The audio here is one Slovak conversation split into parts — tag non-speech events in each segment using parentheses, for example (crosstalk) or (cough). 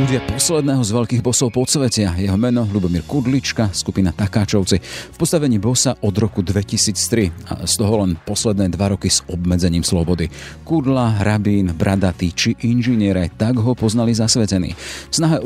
súdia posledného z veľkých bosov podsvetia. Jeho meno Lubomír Kudlička, skupina Takáčovci. V postavení bosa od roku 2003 a z toho len posledné dva roky s obmedzením slobody. Kudla, Rabín, Bradatý či inžiniere, tak ho poznali zasvetený. V snahe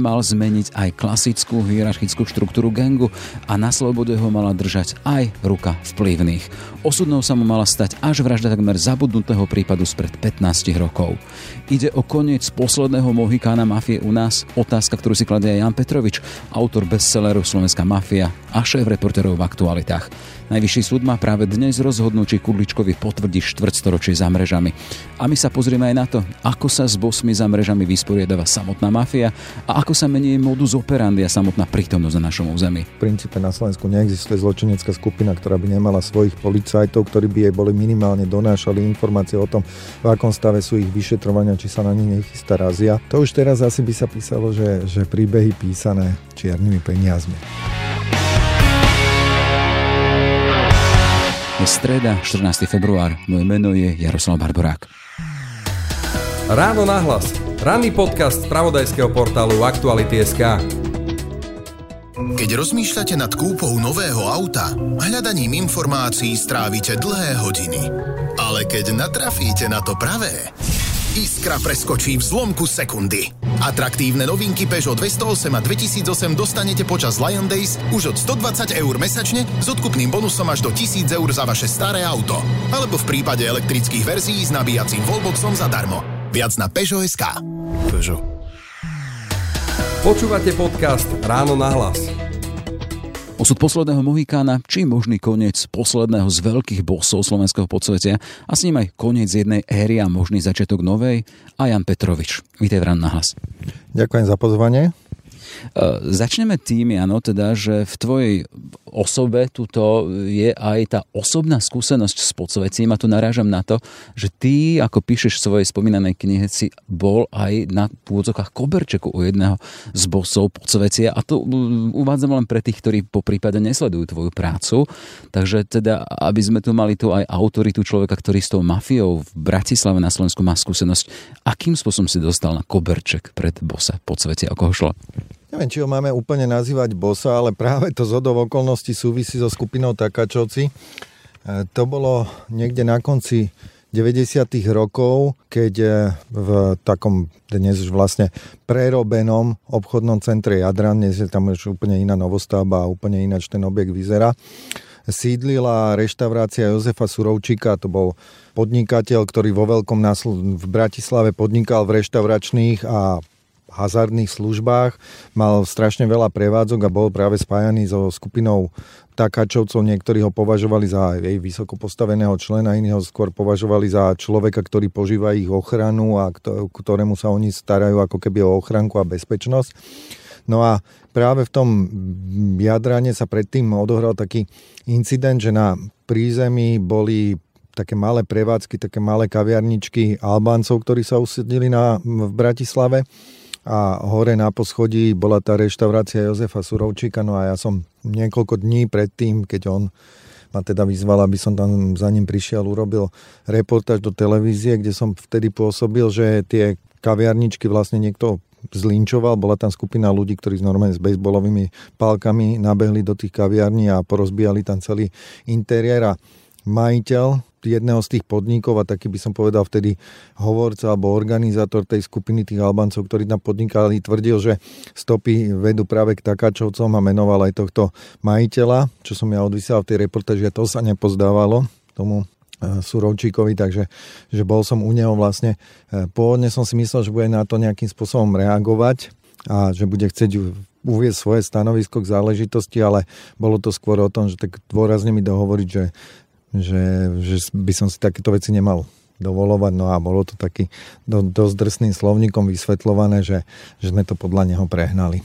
mal zmeniť aj klasickú hierarchickú štruktúru gangu a na slobode ho mala držať aj ruka vplyvných. Osudnou sa mu mala stať až vražda takmer zabudnutého prípadu spred 15 rokov. Ide o koniec posledného Mohikána mafie u nás? Otázka, ktorú si kladie Jan Petrovič, autor bestselleru Slovenská mafia a šéf reporterov v aktualitách. Najvyšší súd má práve dnes rozhodnúť, či Kudličkovi potvrdí štvrtstoročie za mrežami. A my sa pozrieme aj na to, ako sa s bosmi za mrežami vysporiadáva samotná mafia a ako sa mení modus operandi a samotná prítomnosť na našom území. V princípe na Slovensku neexistuje zločinecká skupina, ktorá by nemala svojich policajtov, ktorí by jej boli minimálne donášali informácie o tom, v akom stave sú ich vyšetrovania, či sa na nich nechystá razia. To už teraz asi by sa písalo, že, že príbehy písané čiernymi peniazmi. Je streda, 14. február. Moje meno je Jaroslav Barborák. Ráno nahlas. Ranný podcast z pravodajského portálu Aktuality.sk Keď rozmýšľate nad kúpou nového auta, hľadaním informácií strávite dlhé hodiny. Ale keď natrafíte na to pravé, Iskra preskočí v zlomku sekundy. Atraktívne novinky Peugeot 208 a 2008 dostanete počas Lion Days už od 120 eur mesačne s odkupným bonusom až do 1000 eur za vaše staré auto. Alebo v prípade elektrických verzií s nabíjacím wallboxom zadarmo. Viac na Peugeot.sk. Peugeot. Počúvate podcast Ráno na hlas. Osud posledného Mohikána, či možný koniec posledného z veľkých bosov slovenského podsvetia a s ním aj koniec jednej éry a možný začiatok novej a Jan Petrovič. Vítej v na hlas. Ďakujem za pozvanie. E, začneme tým, Jano, teda, že v tvojej osobe tuto je aj tá osobná skúsenosť s podsvetím a tu narážam na to, že ty, ako píšeš v svojej spomínanej knihe, si bol aj na pôdzokách koberčeku u jedného z bosov podsvetia a to uvádzam len pre tých, ktorí po prípade nesledujú tvoju prácu. Takže teda, aby sme tu mali tu aj autoritu človeka, ktorý s tou mafiou v Bratislave na Slovensku má skúsenosť, akým spôsobom si dostal na koberček pred bosa podsvetia, o koho šlo? Neviem, či ho máme úplne nazývať bosa, ale práve to zhodov okolností súvisí so skupinou Takačovci. E, to bolo niekde na konci 90. rokov, keď e, v takom dnes už vlastne prerobenom obchodnom centre Jadran, dnes je tam už úplne iná novostavba a úplne ináč ten objekt vyzerá, sídlila reštaurácia Jozefa Surovčíka, to bol podnikateľ, ktorý vo veľkom v Bratislave podnikal v reštauračných a hazardných službách, mal strašne veľa prevádzok a bol práve spájaný so skupinou takáčovcov. Niektorí ho považovali za jej vysoko postaveného člena, iní ho skôr považovali za človeka, ktorý požíva ich ochranu a ktorému sa oni starajú ako keby o ochranku a bezpečnosť. No a práve v tom jadrane sa predtým odohral taký incident, že na prízemí boli také malé prevádzky, také malé kaviarničky Albáncov, ktorí sa usadili na, v Bratislave a hore na poschodí bola tá reštaurácia Jozefa Surovčíka, no a ja som niekoľko dní predtým, keď on ma teda vyzval, aby som tam za ním prišiel, urobil reportáž do televízie, kde som vtedy pôsobil, že tie kaviarničky vlastne niekto zlinčoval, bola tam skupina ľudí, ktorí normálne s bejsbolovými pálkami nabehli do tých kaviarní a porozbijali tam celý interiér. A majiteľ jedného z tých podnikov a taký by som povedal vtedy hovorca alebo organizátor tej skupiny tých Albancov, ktorí tam podnikali, tvrdil, že stopy vedú práve k Takáčovcom a menoval aj tohto majiteľa, čo som ja odvysiel v tej reportáži, to sa nepozdávalo tomu e, Surovčíkovi, takže že bol som u neho vlastne. E, pôvodne som si myslel, že bude na to nejakým spôsobom reagovať a že bude chcieť uvieť svoje stanovisko k záležitosti, ale bolo to skôr o tom, že tak dôrazne mi dohovoriť, že že, že by som si takéto veci nemal dovolovať, no a bolo to taký do, dosť drsným slovníkom vysvetľované, že, že sme to podľa neho prehnali.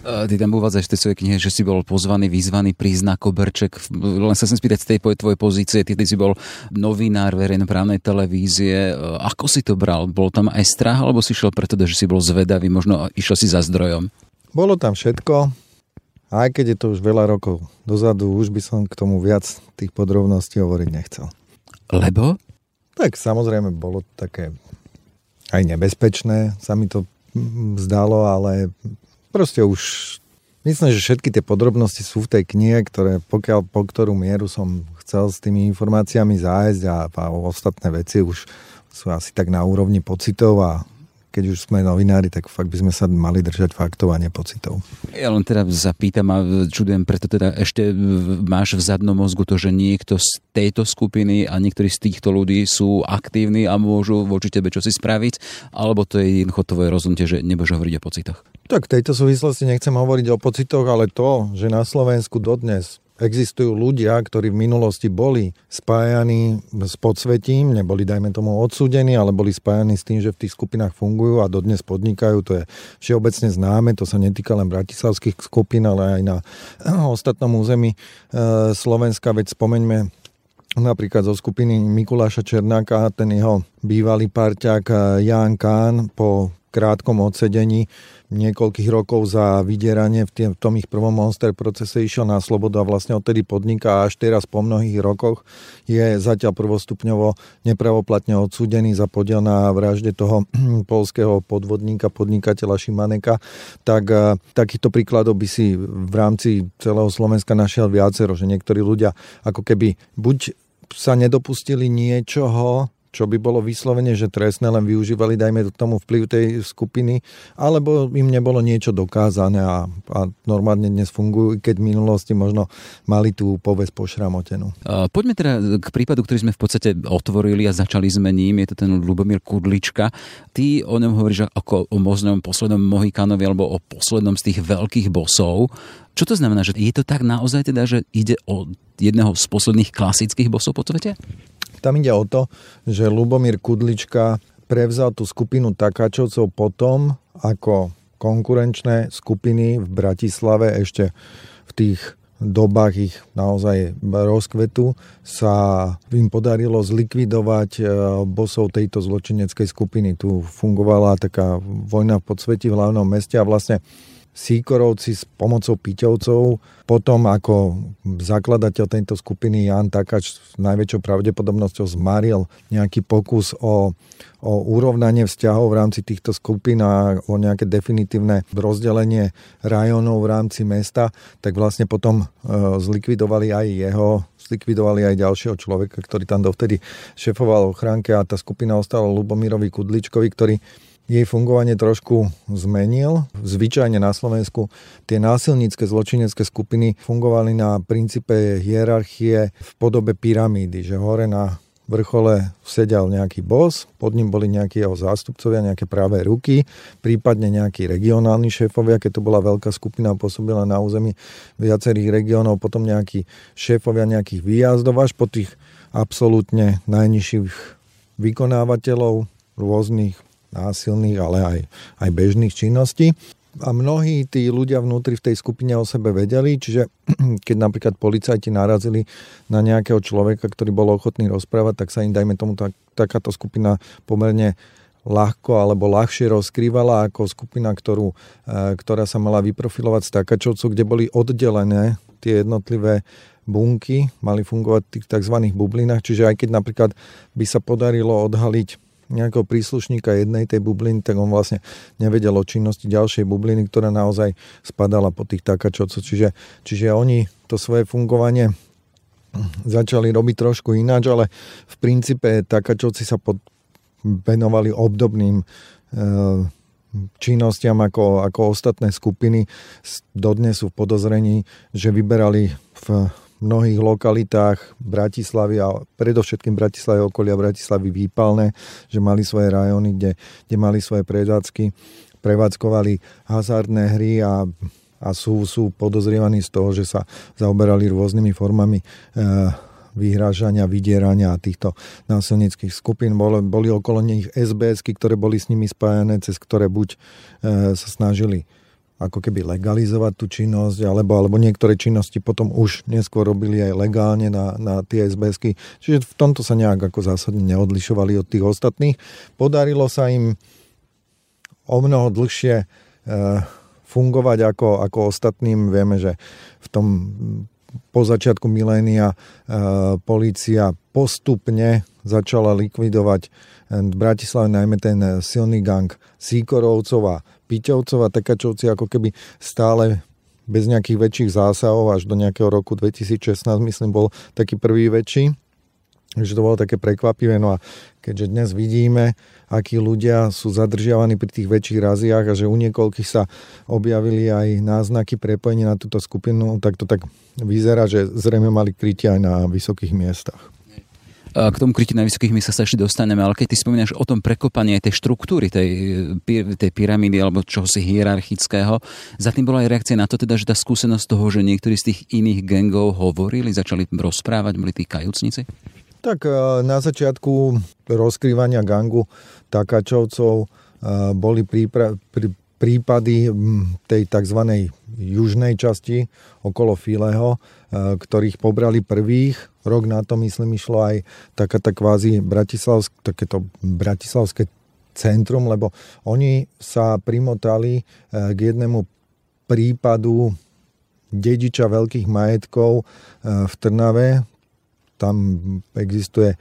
Ty tam uvádzaš v tej svojej knihe, že si bol pozvaný, vyzvaný, prízna Koberček. Len sa chcem spýtať z tej tvojej pozície, ty, ty si bol novinár verejnoprávnej televízie. Ako si to bral? Bol tam aj strach, alebo si šiel preto, že si bol zvedavý, možno išiel si za zdrojom? Bolo tam všetko. Aj keď je to už veľa rokov dozadu, už by som k tomu viac tých podrobností hovoriť nechcel. Lebo? Tak samozrejme bolo také aj nebezpečné. Sa mi to zdalo, ale proste už Myslím, že všetky tie podrobnosti sú v tej knihe, ktoré pokiaľ, po ktorú mieru som chcel s tými informáciami zájsť a, a ostatné veci už sú asi tak na úrovni pocitov a keď už sme novinári, tak fakt by sme sa mali držať faktov a nepocitov. Ja len teda zapýtam a čudujem, preto teda ešte máš v zadnom mozgu to, že niekto z tejto skupiny a niektorí z týchto ľudí sú aktívni a môžu voči tebe čosi spraviť, alebo to je jednoducho tvoje rozhodnutie, že nebudeš hovoriť o pocitoch? Tak v tejto súvislosti nechcem hovoriť o pocitoch, ale to, že na Slovensku dodnes Existujú ľudia, ktorí v minulosti boli spájaní s podsvetím, neboli, dajme tomu, odsúdení, ale boli spájaní s tým, že v tých skupinách fungujú a dodnes podnikajú. To je všeobecne známe, to sa netýka len bratislavských skupín, ale aj na (clears throat) ostatnom území e, Slovenska. Veď spomeňme napríklad zo skupiny Mikuláša Černáka, ten jeho bývalý parťák e, Jan Kán po krátkom odsedení niekoľkých rokov za vydieranie v, tým, v tom ich prvom Monster procese išiel na slobodu a vlastne odtedy podniká až teraz po mnohých rokoch je zatiaľ prvostupňovo nepravoplatne odsúdený za podiel na vražde toho (clears throat) polského podvodníka, podnikateľa Šimaneka, tak eh, takýchto príkladov by si v rámci celého Slovenska našiel viacero, že niektorí ľudia ako keby buď sa nedopustili niečoho, čo by bolo vyslovene, že trestné, len využívali, dajme tomu vplyv tej skupiny, alebo im nebolo niečo dokázané a, a normálne dnes fungujú, keď v minulosti možno mali tú povesť pošramotenú. Poďme teda k prípadu, ktorý sme v podstate otvorili a začali sme ním, je to ten Lubomír Kudlička. Ty o ňom hovoríš ako o možnom poslednom Mohikanovi alebo o poslednom z tých veľkých bosov. Čo to znamená, že je to tak naozaj teda, že ide o jedného z posledných klasických bosov po svete? Tam ide o to, že Lubomír Kudlička prevzal tú skupinu Takáčovcov potom, ako konkurenčné skupiny v Bratislave ešte v tých dobách ich naozaj rozkvetu sa im podarilo zlikvidovať e, bosov tejto zločineckej skupiny. Tu fungovala taká vojna v podsveti v hlavnom meste a vlastne Síkorovci s pomocou Piťovcov, potom ako zakladateľ tejto skupiny Jan Takač s najväčšou pravdepodobnosťou zmaril nejaký pokus o, o urovnanie vzťahov v rámci týchto skupín a o nejaké definitívne rozdelenie rajónov v rámci mesta, tak vlastne potom e, zlikvidovali aj jeho zlikvidovali aj ďalšieho človeka, ktorý tam dovtedy šefoval ochránke a tá skupina ostala Lubomírovi Kudličkovi, ktorý jej fungovanie trošku zmenil. Zvyčajne na Slovensku tie násilnícke zločinecké skupiny fungovali na princípe hierarchie v podobe pyramídy, že hore na vrchole sedel nejaký boss, pod ním boli nejakí jeho zástupcovia, nejaké práve ruky, prípadne nejakí regionálni šéfovia, keď to bola veľká skupina, pôsobila na území viacerých regiónov, potom nejakí šéfovia nejakých výjazdov, až po tých absolútne najnižších vykonávateľov rôznych násilných, ale aj, aj bežných činností. A mnohí tí ľudia vnútri v tej skupine o sebe vedeli, čiže (clears throat) keď napríklad policajti narazili na nejakého človeka, ktorý bol ochotný rozprávať, tak sa im, dajme tomu, tak, takáto skupina pomerne ľahko alebo ľahšie rozkrývala ako skupina, ktorú, e, ktorá sa mala vyprofilovať z Takačovcu, kde boli oddelené tie jednotlivé bunky, mali fungovať v tých tzv. bublinách, čiže aj keď napríklad by sa podarilo odhaliť nejakého príslušníka jednej tej bubliny, tak on vlastne nevedel o činnosti ďalšej bubliny, ktorá naozaj spadala po tých takačovcov. Čiže, čiže oni to svoje fungovanie začali robiť trošku ináč, ale v princípe takačovci sa pod, venovali obdobným e, činnostiam ako, ako ostatné skupiny. Dodnes sú v podozrení, že vyberali v mnohých lokalitách Bratislavy a predovšetkým Bratislavy okolia Bratislavy výpalné, že mali svoje rajóny, kde, kde mali svoje prevádzky, prevádzkovali hazardné hry a, a sú, sú podozrievaní z toho, že sa zaoberali rôznymi formami e, vyhrážania, vydierania týchto násilnických skupín. Boli, boli okolo nich SBS, ktoré boli s nimi spájane, cez ktoré buď e, sa snažili ako keby legalizovať tú činnosť, alebo, alebo niektoré činnosti potom už neskôr robili aj legálne na, na tie SBSky. Čiže v tomto sa nejak ako zásadne neodlišovali od tých ostatných. Podarilo sa im o mnoho dlhšie e, fungovať ako, ako ostatným. Vieme, že v tom po začiatku milénia e, polícia postupne začala likvidovať v Bratislave najmä ten silný gang Síkorovcov a Piťovcov a Tekačovci ako keby stále bez nejakých väčších zásahov až do nejakého roku 2016, myslím, bol taký prvý väčší. Takže to bolo také prekvapivé. No a keďže dnes vidíme, akí ľudia sú zadržiavaní pri tých väčších raziach a že u niekoľkých sa objavili aj náznaky prepojenia na túto skupinu, tak to tak vyzerá, že zrejme mali krytie aj na vysokých miestach. K tomu krytiu na vysokých miestach sa ešte dostaneme, ale keď ty spomínaš o tom prekopanie tej štruktúry, tej, tej pyramídy alebo čohosi hierarchického, za tým bola aj reakcia na to, teda, že tá skúsenosť toho, že niektorí z tých iných gengov hovorili, začali rozprávať, boli tí kajúcnici? Tak e, na začiatku rozkrývania gangu takáčovcov e, boli prípra- prí- prípady tej tzv. južnej časti okolo Fileho, e, ktorých pobrali prvých. Rok na to, myslím, išlo aj taká tá kvázi bratislavsk, takéto bratislavské centrum, lebo oni sa primotali k jednému prípadu dediča veľkých majetkov v Trnave, tam existuje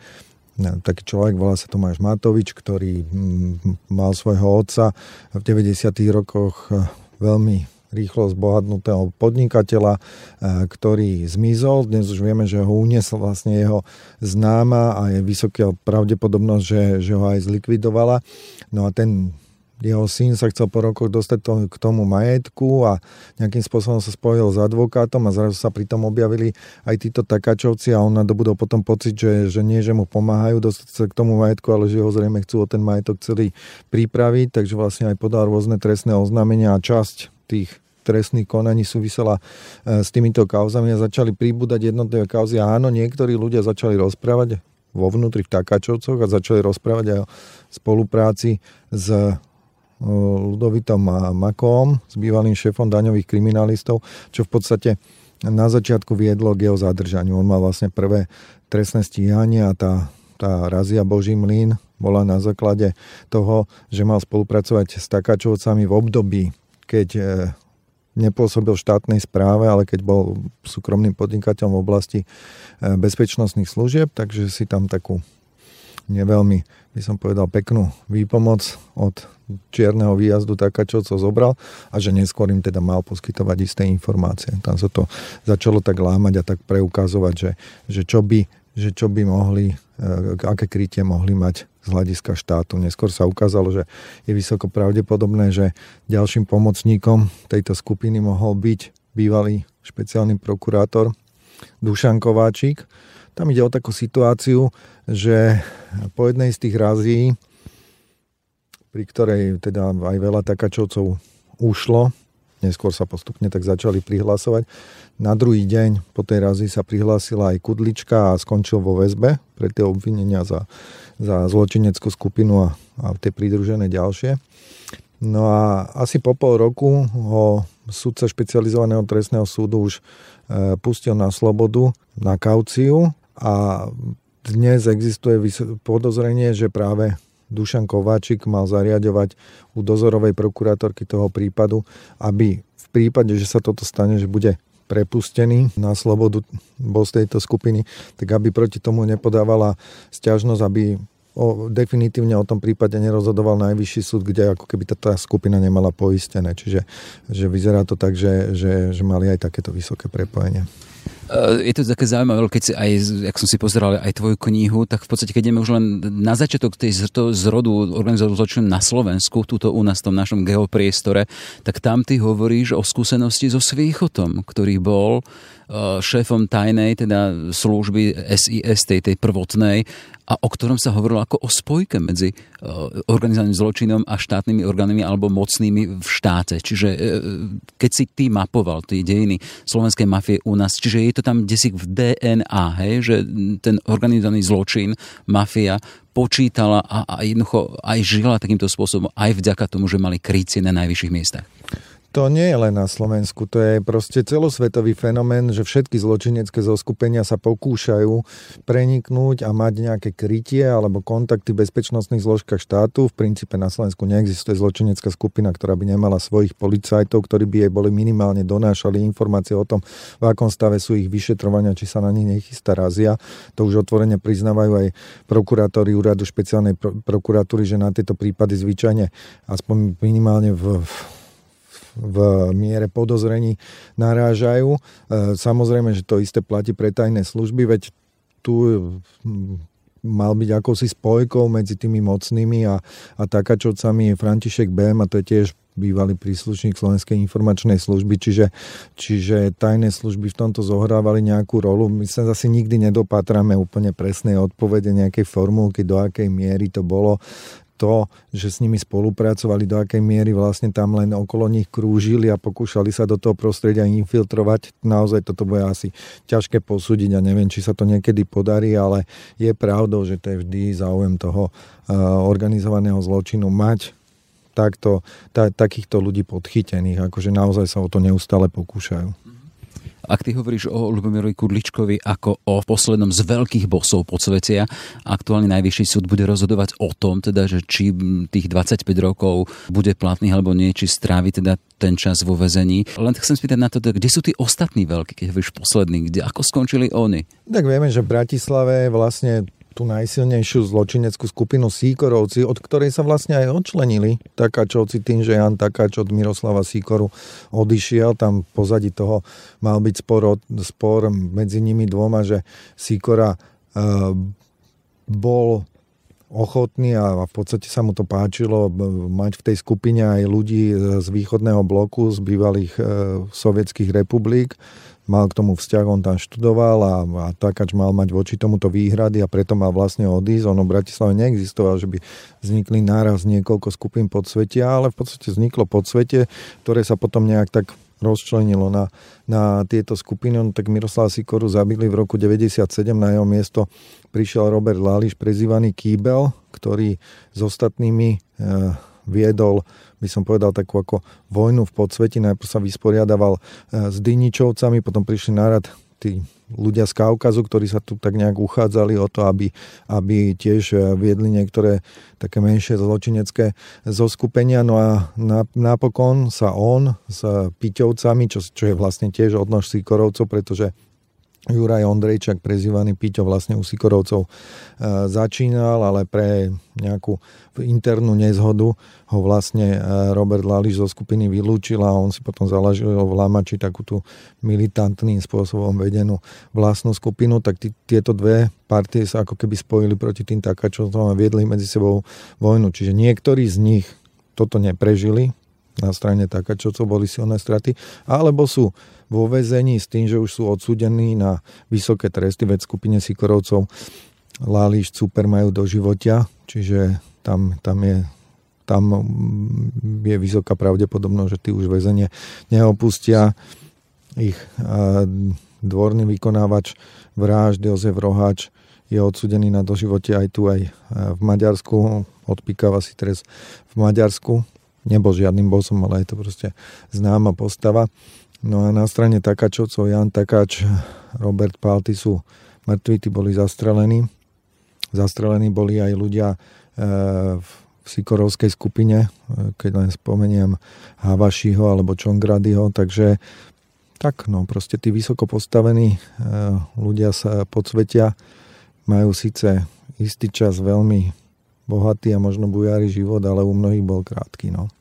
taký človek, volá sa Tomáš Matovič, ktorý mm, mal svojho otca v 90. rokoch eh, veľmi rýchlo zbohatnutého podnikateľa, eh, ktorý zmizol. Dnes už vieme, že ho uniesla vlastne jeho známa a je vysoká pravdepodobnosť, že, že ho aj zlikvidovala. No a ten jeho syn sa chcel po rokoch dostať to, k tomu majetku a nejakým spôsobom sa spojil s advokátom a zrazu sa pri tom objavili aj títo takáčovci a on nadobudol potom pocit, že, že nie, že mu pomáhajú dostať sa k tomu majetku, ale že ho zrejme chcú o ten majetok celý pripraviť, takže vlastne aj podal rôzne trestné oznámenia a časť tých trestných konaní súvisela e, s týmito kauzami a začali príbudať jednotlivé kauzy a áno, niektorí ľudia začali rozprávať vo vnútri v Takáčovcoch a začali rozprávať aj o spolupráci s Ludovitom Makom, s bývalým šéfom daňových kriminalistov, čo v podstate na začiatku viedlo k jeho zadržaniu. On mal vlastne prvé trestné stíhanie a tá, tá razia Boží mlín bola na základe toho, že mal spolupracovať s takáčovcami v období, keď e, nepôsobil v štátnej správe, ale keď bol súkromným podnikateľom v oblasti e, bezpečnostných služieb, takže si tam takú neveľmi, by som povedal, peknú výpomoc od čierneho výjazdu čo zobral a že neskôr im teda mal poskytovať isté informácie. Tam sa to začalo tak lámať a tak preukazovať, že, že, čo, by, že čo by mohli, e, aké krytie mohli mať z hľadiska štátu. Neskôr sa ukázalo, že je vysoko pravdepodobné, že ďalším pomocníkom tejto skupiny mohol byť bývalý špeciálny prokurátor Dušan Kováčik. Tam ide o takú situáciu, že po jednej z tých razí pri ktorej teda aj veľa takáčovcov ušlo. Neskôr sa postupne tak začali prihlasovať. Na druhý deň po tej razi sa prihlásila aj Kudlička a skončil vo väzbe pre tie obvinenia za, za zločineckú skupinu a, a tie pridružené ďalšie. No a asi po pol roku ho sudca špecializovaného trestného súdu už e, pustil na slobodu, na kauciu a dnes existuje podozrenie, že práve Dušan Kováčik mal zariadovať u dozorovej prokurátorky toho prípadu, aby v prípade, že sa toto stane, že bude prepustený na slobodu bol z tejto skupiny, tak aby proti tomu nepodávala stiažnosť, aby o, definitívne o tom prípade nerozhodoval najvyšší súd, kde ako keby tá, skupina nemala poistené. Čiže že vyzerá to tak, že, že, že mali aj takéto vysoké prepojenie. Eh, je to také zaujímavé, keď si aj, jak som si pozeral aj tvoju knihu, tak v podstate, keď ideme už len na začiatok tej zrodu organizovaného zločinu na Slovensku, túto u nás v tom našom geopriestore, tak tam ty hovoríš o skúsenosti so Svíchotom, ktorý bol Eh, šéfom tajnej, teda služby SIS, tej, tej prvotnej, a o ktorom sa hovorilo ako o spojke medzi eh, organizovaným zločinom a štátnymi orgánmi alebo mocnými v štáte. Čiže eh, keď si ty mapoval tie dejiny slovenskej mafie u nás, čiže je to tam desík v DNA, hej, že ten organizovaný zločin, mafia počítala a, a jednoducho aj žila takýmto spôsobom aj vďaka tomu, že mali krycie na najvyšších miestach. To nie je len na Slovensku, to je proste celosvetový fenomén, že všetky zločinecké zoskupenia sa pokúšajú preniknúť a mať nejaké krytie alebo kontakty v bezpečnostných zložkách štátu. V princípe na Slovensku neexistuje zločinecká skupina, ktorá by nemala svojich policajtov, ktorí by jej boli minimálne donášali informácie o tom, v akom stave sú ich vyšetrovania, či sa na nich nechystá razia. To už otvorene priznávajú aj prokurátori úradu špeciálnej prokuratúry, že na tieto prípady zvyčajne aspoň minimálne v v miere podozrení narážajú. E, samozrejme, že to isté platí pre tajné služby, veď tu mal byť akousi spojkou medzi tými mocnými a, a takačovcami je František Bém a to je tiež bývalý príslušník Slovenskej informačnej služby, čiže, čiže tajné služby v tomto zohrávali nejakú rolu. My sa zase nikdy nedopátrame úplne presnej odpovede nejakej formulky, do akej miery to bolo to, že s nimi spolupracovali, do akej miery vlastne tam len okolo nich krúžili a pokúšali sa do toho prostredia infiltrovať. Naozaj toto bude asi ťažké posúdiť a neviem, či sa to niekedy podarí, ale je pravdou, že to je vždy záujem toho eh, organizovaného zločinu mať takto, ta, takýchto ľudí podchytených, akože naozaj sa o to neustále pokúšajú. Ak ty hovoríš o Lubomirovi Kudličkovi ako o poslednom z veľkých bosov podsvetia, aktuálne najvyšší súd bude rozhodovať o tom, teda, že či tých 25 rokov bude platný alebo nie, či strávi teda ten čas vo väzení. Len chcem spýtať na to, teda, kde sú tí ostatní veľkí, keď hovoríš poslední, kde, ako skončili oni? Tak vieme, že v Bratislave vlastne tú najsilnejšiu zločineckú skupinu Síkorovci, od ktorej sa vlastne aj odčlenili Takáčovci tým, že Jan Takáč od Miroslava Síkoru odišiel. Tam pozadí toho mal byť spor, spor medzi nimi dvoma, že Síkora uh, bol ochotný a v podstate sa mu to páčilo mať v tej skupine aj ľudí z východného bloku, z bývalých e, sovietských republik mal k tomu vzťah, on tam študoval a, a Takáč mal mať voči tomuto výhrady a preto mal vlastne odísť. Ono v Bratislave neexistoval, že by vznikli náraz niekoľko skupín podsvetia, ale v podstate vzniklo podsvetie, ktoré sa potom nejak tak rozčlenilo na, na tieto skupiny. No, tak Miroslav Sikoru zabili v roku 97, na jeho miesto prišiel Robert Lališ, prezývaný Kýbel, ktorý s ostatnými e, viedol by som povedal, takú ako vojnu v podsveti. Najprv sa vysporiadaval e, s Dyničovcami, potom prišli nárad tí ľudia z Kaukazu, ktorí sa tu tak nejak uchádzali o to, aby, aby tiež e, viedli niektoré také menšie zločinecké zoskupenia. No a napokon sa on s Piťovcami, čo, čo je vlastne tiež odnož Sikorovcov, pretože Juraj Ondrejčak, prezývaný Piťo, vlastne u Sikorovcov e, začínal, ale pre nejakú internú nezhodu ho vlastne e, Robert Lališ zo skupiny vylúčil a on si potom založil v Lamači takú tú militantným spôsobom vedenú vlastnú skupinu, tak tí, tieto dve partie sa ako keby spojili proti tým takáčom a viedli medzi sebou vojnu. Čiže niektorí z nich toto neprežili, na strane takáčovcov boli silné straty, alebo sú vo väzení s tým, že už sú odsúdení na vysoké tresty, veď skupine Sikorovcov Láliš, Super majú do životia, čiže tam, tam je tam je vysoká pravdepodobnosť, že tí už väzenie neopustia. Ich dvorný vykonávač vraždy Jozef Roháč je odsudený na doživote aj tu, aj v Maďarsku. Odpíkava si trest v Maďarsku. Nebol žiadnym bosom, ale je to proste známa postava. No a na strane Takáčovcov Jan Takáč, Robert Palty sú mŕtvi, tí boli zastrelení. Zastrelení boli aj ľudia e, v Sikorovskej skupine, e, keď len spomeniem Havašiho alebo Čongradyho, takže tak, no proste tí vysoko postavení e, ľudia sa podsvetia, majú síce istý čas veľmi bohatý a možno bujári život, ale u mnohých bol krátky, no.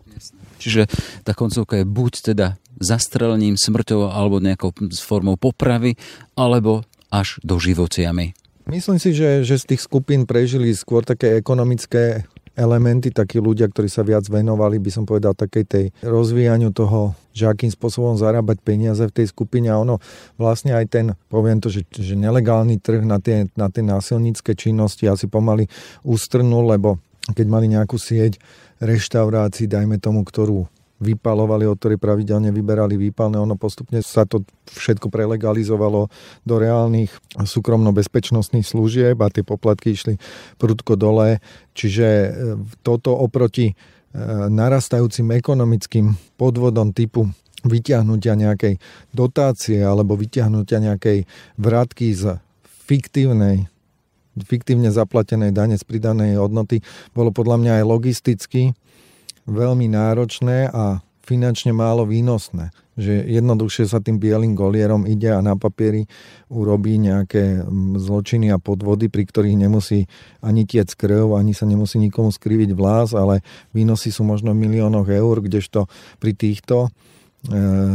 Čiže tá koncovka je buď teda zastrelením, smrťou alebo nejakou formou popravy, alebo až do živociami. Myslím si, že, že z tých skupín prežili skôr také ekonomické elementy, takí ľudia, ktorí sa viac venovali, by som povedal, takej tej rozvíjaniu toho, že akým spôsobom zarábať peniaze v tej skupine a ono vlastne aj ten, poviem to, že, že nelegálny trh na tie, na tie násilnícke činnosti asi pomaly ustrnul, lebo keď mali nejakú sieť reštaurácií, dajme tomu, ktorú vypalovali, od ktorej pravidelne vyberali výpalné. Ono postupne sa to všetko prelegalizovalo do reálnych súkromno-bezpečnostných služieb a tie poplatky išli prudko dole. Čiže e, toto oproti narastajúcim ekonomickým podvodom typu vyťahnutia nejakej dotácie alebo vyťahnutia nejakej vratky z fiktívnej fiktívne zaplatenej dane z pridanej hodnoty bolo podľa mňa aj logisticky veľmi náročné a finančne málo výnosné. Že jednoduchšie sa tým bielým golierom ide a na papieri urobí nejaké mm, zločiny a podvody, pri ktorých nemusí ani tiec krv, ani sa nemusí nikomu skriviť vlás, ale výnosy sú možno v miliónoch eur, kdežto pri týchto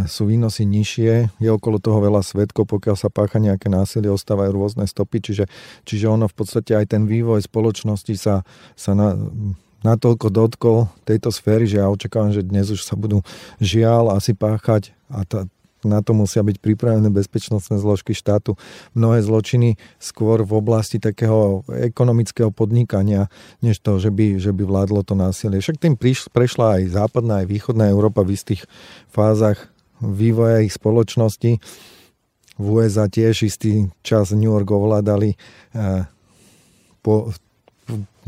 sú výnosy nižšie, je okolo toho veľa svetkov, pokiaľ sa pácha nejaké násilie, ostávajú rôzne stopy, čiže, čiže ono v podstate aj ten vývoj spoločnosti sa, sa na, natoľko dotkol tejto sféry, že ja očakávam, že dnes už sa budú žiaľ asi páchať a tá, na to musia byť pripravené bezpečnostné zložky štátu. Mnohé zločiny skôr v oblasti takého ekonomického podnikania, než to, že by, že by vládlo to násilie. Však tým priš, prešla aj západná, aj východná Európa v istých fázach vývoja ich spoločnosti. V USA tiež istý čas New York ovládali eh, po,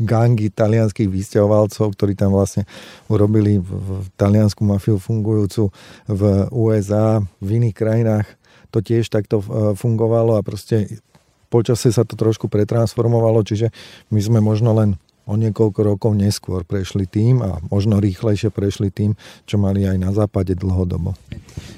gangy talianských vysťahovalcov, ktorí tam vlastne urobili v, taliansku mafiu fungujúcu v USA, v iných krajinách to tiež takto e, fungovalo a proste počasie sa to trošku pretransformovalo, čiže my sme možno len o niekoľko rokov neskôr prešli tým a možno rýchlejšie prešli tým, čo mali aj na západe dlhodobo.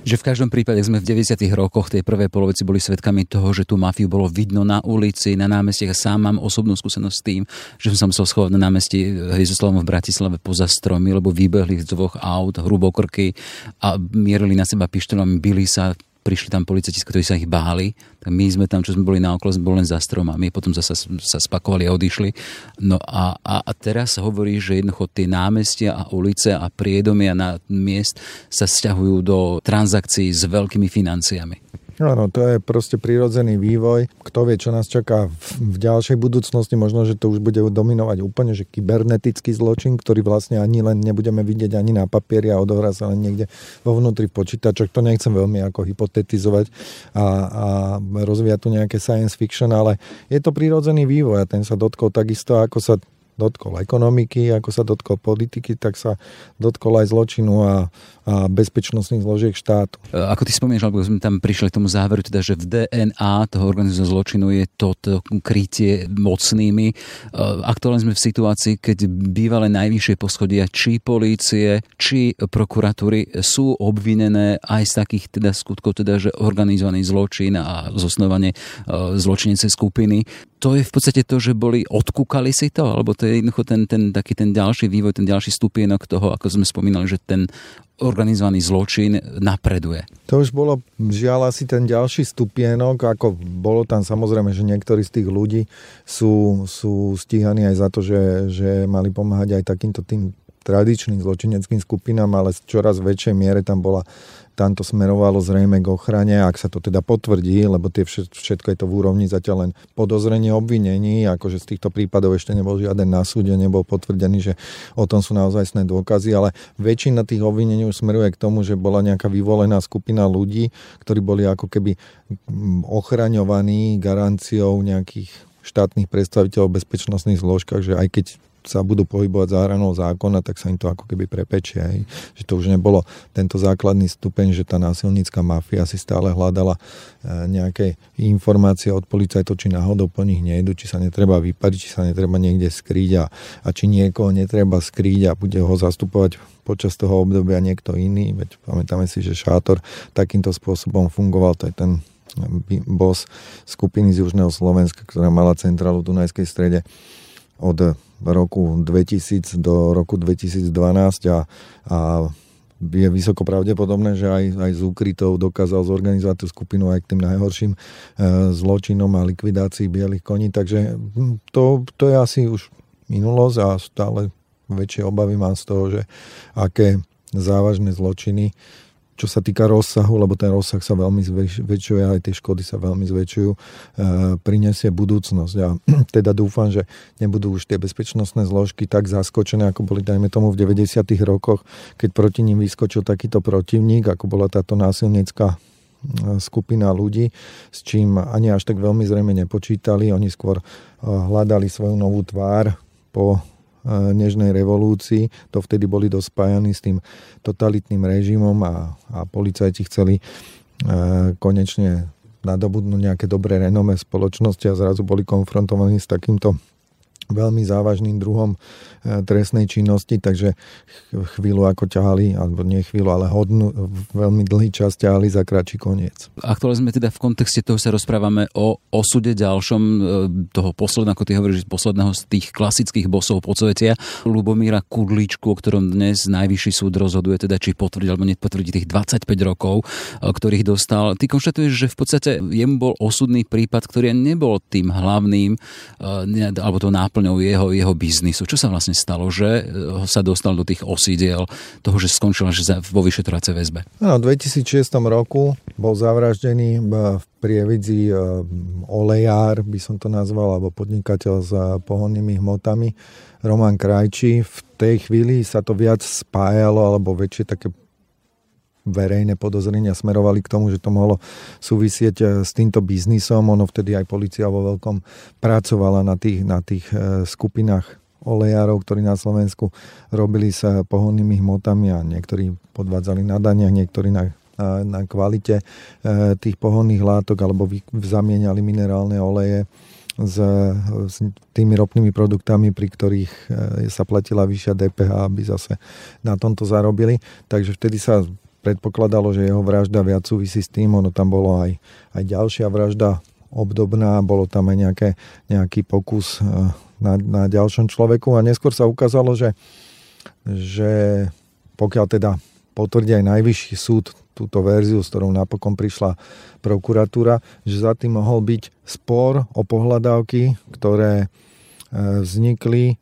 Že v každom prípade sme v 90. rokoch tej prvej polovici boli svedkami toho, že tú mafiu bolo vidno na ulici, na námestiach sám mám osobnú skúsenosť s tým, že som sa musel schovať na námestí Hviezdoslavom v Bratislave poza stromy, lebo vybehli z dvoch aut hrubokrky a mierili na seba pištolami, bili sa, prišli tam policajti, ktorí sa ich báli, tak my sme tam, čo sme boli na okolo, sme boli len za stromami, potom zase sa spakovali a odišli. No a, a, a teraz hovorí, že jednoducho tie námestia a ulice a priedomia na miest sa sťahujú do transakcií s veľkými financiami. Áno, to je proste prirodzený vývoj. Kto vie, čo nás čaká v, ďalšej budúcnosti, možno, že to už bude dominovať úplne, že kybernetický zločin, ktorý vlastne ani len nebudeme vidieť ani na papieri a odohrá sa len niekde vo vnútri v počítačoch. To nechcem veľmi ako hypotetizovať a, a rozvíjať tu nejaké science fiction, ale je to prirodzený vývoj a ten sa dotkol takisto, ako sa dotkol ekonomiky, ako sa dotkol politiky, tak sa dotkol aj zločinu a, a bezpečnostných zložiek štátu. E, ako ty spomínaš, alebo sme tam prišli k tomu záveru, teda, že v DNA toho organizovaného zločinu je toto krytie mocnými. E, aktuálne sme v situácii, keď bývalé najvyššie poschodia či polície, či prokuratúry sú obvinené aj z takých teda skutkov, teda, že organizovaný zločin a zosnovanie e, zločinecej skupiny to je v podstate to, že boli, odkúkali si to, alebo to je jednoducho ten, ten, taký ten ďalší vývoj, ten ďalší stupienok toho, ako sme spomínali, že ten organizovaný zločin napreduje. To už bolo žiaľ asi ten ďalší stupienok, ako bolo tam samozrejme, že niektorí z tých ľudí sú, sú stíhaní aj za to, že, že mali pomáhať aj takýmto tým tradičným zločineckým skupinám, ale v čoraz väčšej miere tam bola tam to smerovalo zrejme k ochrane, ak sa to teda potvrdí, lebo tie všetko je to v úrovni zatiaľ len podozrenie obvinení, akože z týchto prípadov ešte nebol žiaden na súde, nebol potvrdený, že o tom sú naozaj dôkazy, ale väčšina tých obvinení už smeruje k tomu, že bola nejaká vyvolená skupina ľudí, ktorí boli ako keby mm, ochraňovaní garanciou nejakých štátnych predstaviteľov v bezpečnostných zložkách, že aj keď sa budú pohybovať za hranou zákona, tak sa im to ako keby prepečie. Hej. Že to už nebolo tento základný stupeň, že tá násilnícka mafia si stále hľadala e, nejaké informácie od policajtov, či náhodou po nich nejdu, či sa netreba vypariť, či sa netreba niekde skrýť a, a či niekoho netreba skrýť a bude ho zastupovať počas toho obdobia niekto iný. Veď pamätáme si, že Šátor takýmto spôsobom fungoval, to je ten boss skupiny z Južného Slovenska, ktorá mala centrálu v Dunajskej strede od roku 2000 do roku 2012 a, a je vysoko pravdepodobné, že aj, aj z úkrytov dokázal zorganizovať tú skupinu aj k tým najhorším e, zločinom a likvidácii bielých koní. Takže hm, to, to je asi už minulosť a stále väčšie obavy mám z toho, že aké závažné zločiny čo sa týka rozsahu, lebo ten rozsah sa veľmi zväčšuje, aj tie škody sa veľmi zväčšujú, e, prinesie budúcnosť. A (clears throat) teda dúfam, že nebudú už tie bezpečnostné zložky tak zaskočené, ako boli, dajme tomu, v 90. rokoch, keď proti ním vyskočil takýto protivník, ako bola táto násilnícka e, skupina ľudí, s čím ani až tak veľmi zrejme nepočítali. Oni skôr e, hľadali svoju novú tvár po nežnej revolúcii. To vtedy boli dospájani s tým totalitným režimom a, a policajti chceli konečne nadobudnúť nejaké dobré renome spoločnosti a zrazu boli konfrontovaní s takýmto veľmi závažným druhom e, trestnej činnosti, takže chvíľu ako ťahali, alebo nie chvíľu, ale hodnú, veľmi dlhý čas ťahali za kratší koniec. Aktuálne sme teda v kontexte toho sa rozprávame o osude ďalšom e, toho posledného, ako ty hovoríš, posledného z tých klasických bosov podsvetia, Lubomíra Kudličku, o ktorom dnes najvyšší súd rozhoduje, teda či potvrdí alebo nepotvrdí tých 25 rokov, e, ktorých dostal. Ty konštatuješ, že v podstate jemu bol osudný prípad, ktorý nebol tým hlavným, alebo to náplň náplňou jeho, jeho biznisu. Čo sa vlastne stalo, že eh, sa dostal do tých osídiel toho, že skončil až vo vyšetrovacej väzbe? No, v 2006 roku bol zavraždený v prievidzi eh, olejár, by som to nazval, alebo podnikateľ s pohonnými hmotami, Roman Krajčí. V tej chvíli sa to viac spájalo, alebo väčšie také verejné podozrenia smerovali k tomu, že to mohlo súvisieť e, s týmto biznisom. Ono vtedy aj policia vo veľkom pracovala na tých, na tých e, skupinách olejárov, ktorí na Slovensku robili sa pohonnými hmotami a niektorí podvádzali na daniach, niektorí na, na, na kvalite e, tých pohonných látok alebo zamieniali minerálne oleje s tými ropnými produktami, pri ktorých sa platila vyššia DPH, aby zase na tomto zarobili. Takže vtedy sa predpokladalo, že jeho vražda viac súvisí s tým, ono tam bolo aj, aj ďalšia vražda obdobná, bolo tam aj nejaké, nejaký pokus eh, na, na ďalšom človeku a neskôr sa ukázalo, že, že pokiaľ teda potvrdí aj najvyšší súd túto verziu, s ktorou napokon prišla prokuratúra, že za tým mohol byť spor o pohľadávky, ktoré eh, vznikli eh,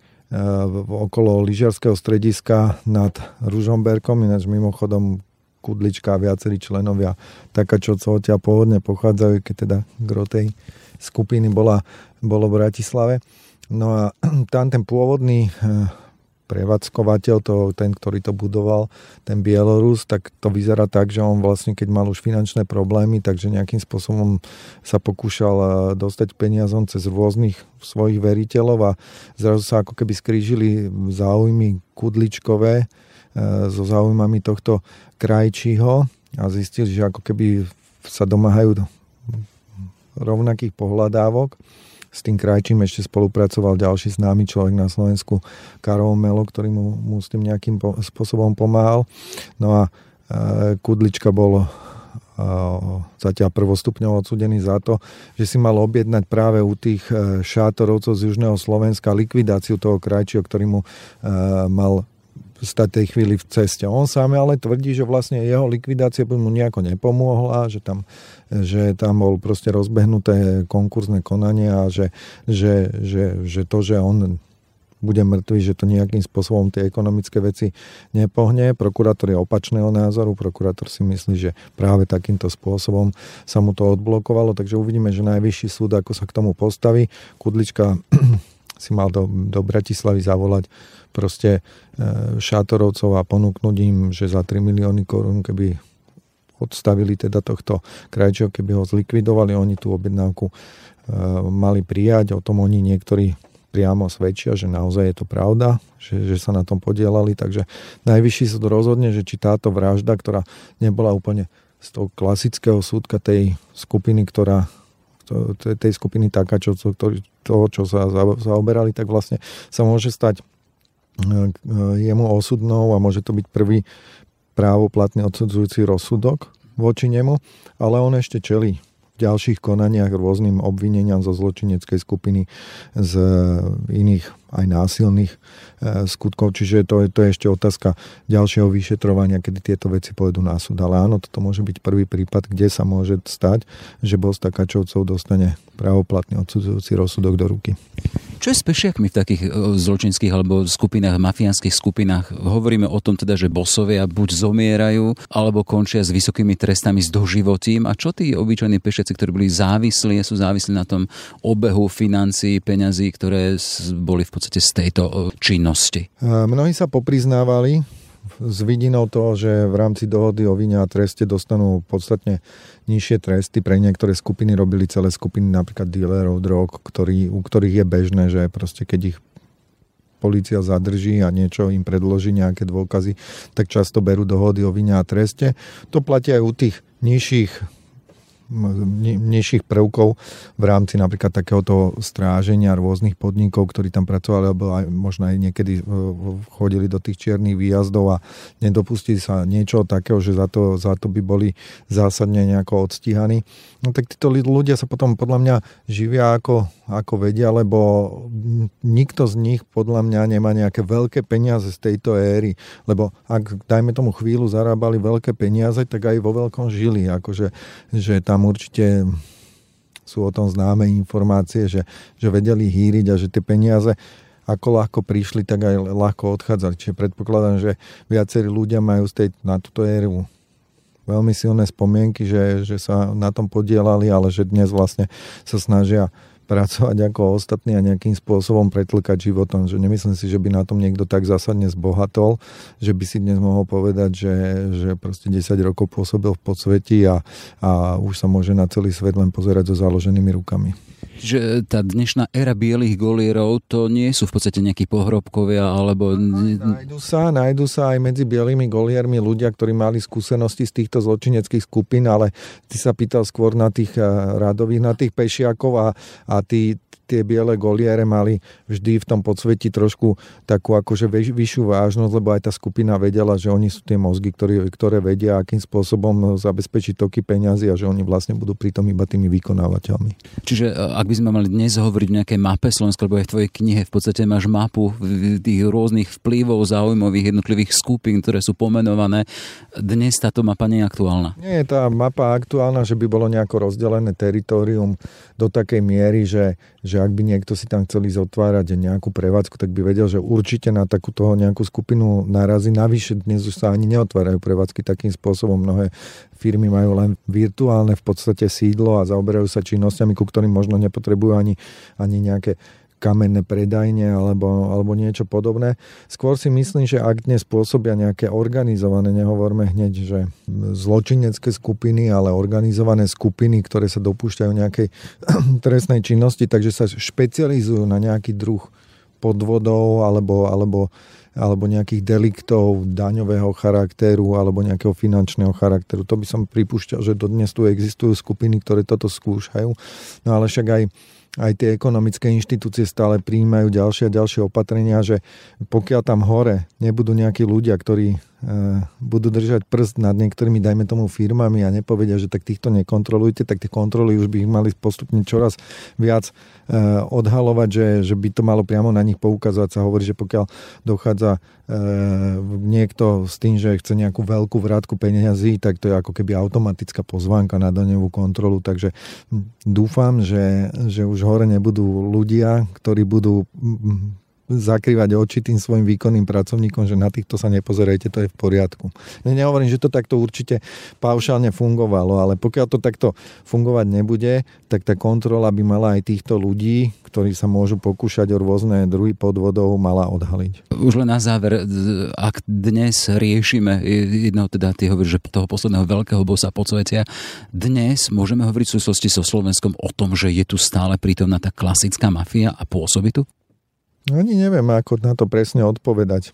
okolo lyžiarského strediska nad Ružomberkom, ináč mimochodom Kudlička a viacerí členovia taká, čo odtiaľ pôvodne pochádzajú, keď teda gro tej skupiny bola, bolo v Bratislave. No a (clears throat) tam ten pôvodný eh, prevádzkovateľ, to, ten, ktorý to budoval, ten Bielorus, tak to vyzerá tak, že on vlastne, keď mal už finančné problémy, takže nejakým spôsobom sa pokúšal eh, dostať peniazom cez rôznych svojich veriteľov a zrazu sa ako keby skrížili záujmy kudličkové, so záujmami tohto krajčího a zistili, že ako keby sa domáhajú rovnakých pohľadávok. S tým krajčím ešte spolupracoval ďalší známy človek na Slovensku, Karol Melo, ktorý mu, mu s tým nejakým po, spôsobom pomáhal. No a e, Kudlička bol e, zatiaľ prvostupňov odsudený za to, že si mal objednať práve u tých e, šátorovcov z Južného Slovenska likvidáciu toho krajčího, ktorý mu e, mal stať tej chvíli v ceste. On sám ale tvrdí, že vlastne jeho likvidácia by mu nejako nepomohla, že tam, že tam bol proste rozbehnuté konkurzne konanie a že, že, že, že to, že on bude mŕtvý, že to nejakým spôsobom tie ekonomické veci nepohne. Prokurátor je opačného názoru, prokurátor si myslí, že práve takýmto spôsobom sa mu to odblokovalo, takže uvidíme, že najvyšší súd ako sa k tomu postaví. Kudlička si mal do, do Bratislavy zavolať proste e, šátorovcov a ponúknuť im, že za 3 milióny korún, keby odstavili teda tohto krajčov, keby ho zlikvidovali, oni tú objednávku e, mali prijať, o tom oni niektorí priamo svedčia, že naozaj je to pravda, že, že sa na tom podielali, takže najvyšší súd rozhodne, že či táto vražda, ktorá nebola úplne z toho klasického súdka tej skupiny, ktorá tej skupiny takáčovcov, toho, čo sa zaoberali, tak vlastne sa môže stať jemu osudnou a môže to byť prvý právoplatný odsudzujúci rozsudok voči nemu, ale on ešte čelí v ďalších konaniach rôznym obvineniam zo zločineckej skupiny z iných aj násilných e, skutkov, čiže to je, to je ešte otázka ďalšieho vyšetrovania, kedy tieto veci pôjdu na súd. Ale áno, toto môže byť prvý prípad, kde sa môže stať, že bol Takáčovcov dostane právoplatný odsudzujúci rozsudok do ruky. Čo je s pešiakmi v takých e, zločinských alebo skupinách, mafiánskych skupinách? Hovoríme o tom teda, že bosovia buď zomierajú, alebo končia s vysokými trestami s doživotím. A čo tí obyčajní pešiaci, ktorí boli závislí, sú závislí na tom obehu financií, peňazí, ktoré boli v podstate z tejto e, činnosti? Mnohí sa popriznávali, s vidinou toho, že v rámci dohody o vine a treste dostanú podstatne nižšie tresty. Pre niektoré skupiny robili celé skupiny napríklad dealerov drog, ktorý, u ktorých je bežné, že proste keď ich policia zadrží a niečo im predloží nejaké dôkazy, tak často berú dohody o vine a treste. To platí aj u tých nižších nižších prvkov v rámci napríklad takéhoto stráženia rôznych podnikov, ktorí tam pracovali, alebo aj, možno aj niekedy chodili do tých čiernych výjazdov a nedopustili sa niečo takého, že za to, za to by boli zásadne nejako odstíhaní. No tak títo ľudia sa potom podľa mňa živia ako, ako vedia, lebo nikto z nich podľa mňa nemá nejaké veľké peniaze z tejto éry, lebo ak dajme tomu chvíľu zarábali veľké peniaze, tak aj vo veľkom žili, akože že tam určite sú o tom známe informácie, že, že vedeli hýriť a že tie peniaze ako ľahko prišli, tak aj ľahko odchádzali. Čiže predpokladám, že viacerí ľudia majú z tej, na túto éru veľmi silné spomienky, že, že sa na tom podielali, ale že dnes vlastne sa snažia pracovať ako ostatní a nejakým spôsobom pretlkať životom. Že nemyslím si, že by na tom niekto tak zásadne zbohatol, že by si dnes mohol povedať, že, že proste 10 rokov pôsobil v podsveti a, a už sa môže na celý svet len pozerať so založenými rukami. Že tá dnešná éra bielých golierov to nie sú v podstate nejakí pohrobkovia alebo... Nájdu sa, nájdu sa aj medzi bielými goliermi ľudia, ktorí mali skúsenosti z týchto zločineckých skupín, ale ty sa pýtal skôr na tých eh, radových, na tých pešiakov a, a tí, tie biele goliere mali vždy v tom podsveti trošku takú akože vyššiu vážnosť, lebo aj tá skupina vedela, že oni sú tie mozgy, ktoré, ktoré vedia, akým spôsobom zabezpečiť toky peňazí a že oni vlastne budú pritom iba tými vykonávateľmi. Čiže e, ak by sme mali dnes hovoriť o nejakej mape Slovenska, lebo aj v tvojej knihe v podstate máš mapu tých rôznych vplyvov zaujímavých jednotlivých skupín, ktoré sú pomenované, dnes táto mapa nie je aktuálna. Nie je tá mapa aktuálna, že by bolo nejako rozdelené teritorium do takej miery, že, že ak by niekto si tam chcel ísť otvárať nejakú prevádzku, tak by vedel, že určite na takúto nejakú skupinu narazí. Navyše dnes už sa ani neotvárajú prevádzky takým spôsobom. Mnohé firmy majú len virtuálne v podstate sídlo a zaoberajú sa činnosťami, ku ktorým možno nepotrebujú ani, ani nejaké kamenné predajne alebo, alebo niečo podobné. Skôr si myslím, že ak dnes pôsobia nejaké organizované, nehovorme hneď, že zločinecké skupiny, ale organizované skupiny, ktoré sa dopúšťajú nejakej (clears throat) trestnej činnosti, takže sa špecializujú na nejaký druh podvodov alebo, alebo, alebo nejakých deliktov daňového charakteru alebo nejakého finančného charakteru. To by som pripúšťal, že dodnes tu existujú skupiny, ktoré toto skúšajú. No ale však aj aj tie ekonomické inštitúcie stále príjmajú ďalšie a ďalšie opatrenia, že pokiaľ tam hore nebudú nejakí ľudia, ktorí budú držať prst nad niektorými, dajme tomu, firmami a nepovedia, že tak týchto nekontrolujte, tak tie kontroly už by ich mali postupne čoraz viac eh, odhalovať, že, že by to malo priamo na nich poukazovať. Sa hovorí, že pokiaľ dochádza eh, niekto s tým, že chce nejakú veľkú vrátku peniazí, tak to je ako keby automatická pozvánka na daňovú kontrolu. Takže dúfam, že, že už hore nebudú ľudia, ktorí budú zakrývať oči tým svojim výkonným pracovníkom, že na týchto sa nepozerajte, to je v poriadku. Ja nehovorím, že to takto určite paušálne fungovalo, ale pokiaľ to takto fungovať nebude, tak tá kontrola by mala aj týchto ľudí, ktorí sa môžu pokúšať o rôzne druhy podvodov, mala odhaliť. Už len na záver, ak dnes riešime, jedno teda ty hovoríš, že toho posledného veľkého bosa podsvetia, dnes môžeme hovoriť v súvislosti so Slovenskom o tom, že je tu stále prítomná tá klasická mafia a pôsobí tu? Ani neviem, ako na to presne odpovedať.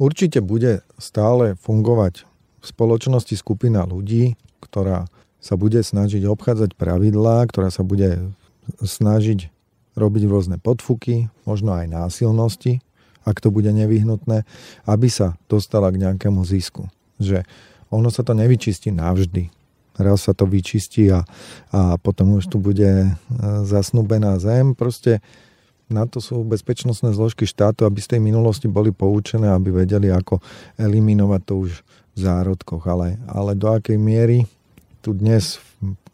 Určite bude stále fungovať v spoločnosti skupina ľudí, ktorá sa bude snažiť obchádzať pravidlá, ktorá sa bude snažiť robiť rôzne podfuky, možno aj násilnosti, ak to bude nevyhnutné, aby sa dostala k nejakému zisku. Že ono sa to nevyčistí navždy. Raz sa to vyčistí a, a potom už tu bude e, zasnúbená zem. Proste na to sú bezpečnostné zložky štátu, aby z tej minulosti boli poučené, aby vedeli, ako eliminovať to už v zárodkoch. Ale, ale do akej miery tu dnes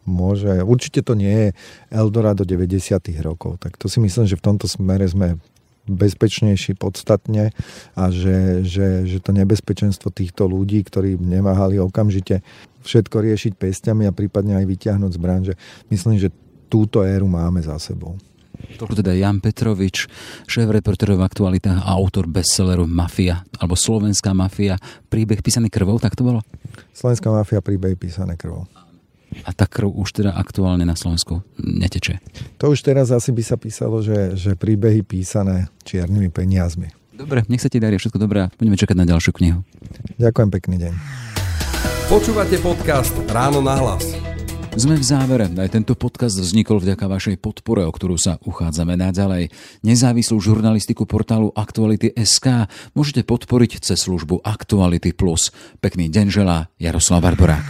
môže... Určite to nie je Eldorado 90. rokov. Tak to si myslím, že v tomto smere sme bezpečnejší podstatne a že, že, že to nebezpečenstvo týchto ľudí, ktorí neváhali okamžite všetko riešiť pestiami a prípadne aj vyťahnuť zbraň, že myslím, že túto éru máme za sebou. Toľko teda Jan Petrovič, šéf-reportérov v aktualitách a autor bestselleru Mafia, alebo Slovenská mafia, príbeh písaný krvou, tak to bolo? Slovenská mafia, príbeh písané krvou. A tá krv už teda aktuálne na Slovensku neteče? To už teraz asi by sa písalo, že, že príbehy písané čiernymi peniazmi. Dobre, nech sa ti darí všetko dobré a budeme čakať na ďalšiu knihu. Ďakujem, pekný deň. Počúvate podcast Ráno na hlas. Sme v závere. Aj tento podcast vznikol vďaka vašej podpore, o ktorú sa uchádzame naďalej. Nezávislú žurnalistiku portálu Aktuality SK môžete podporiť cez službu Aktuality Plus. Pekný deň želá Jaroslav Barborák.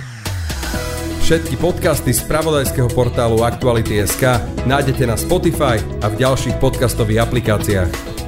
Všetky podcasty z pravodajského portálu Aktuality.sk nájdete na Spotify a v ďalších podcastových aplikáciách.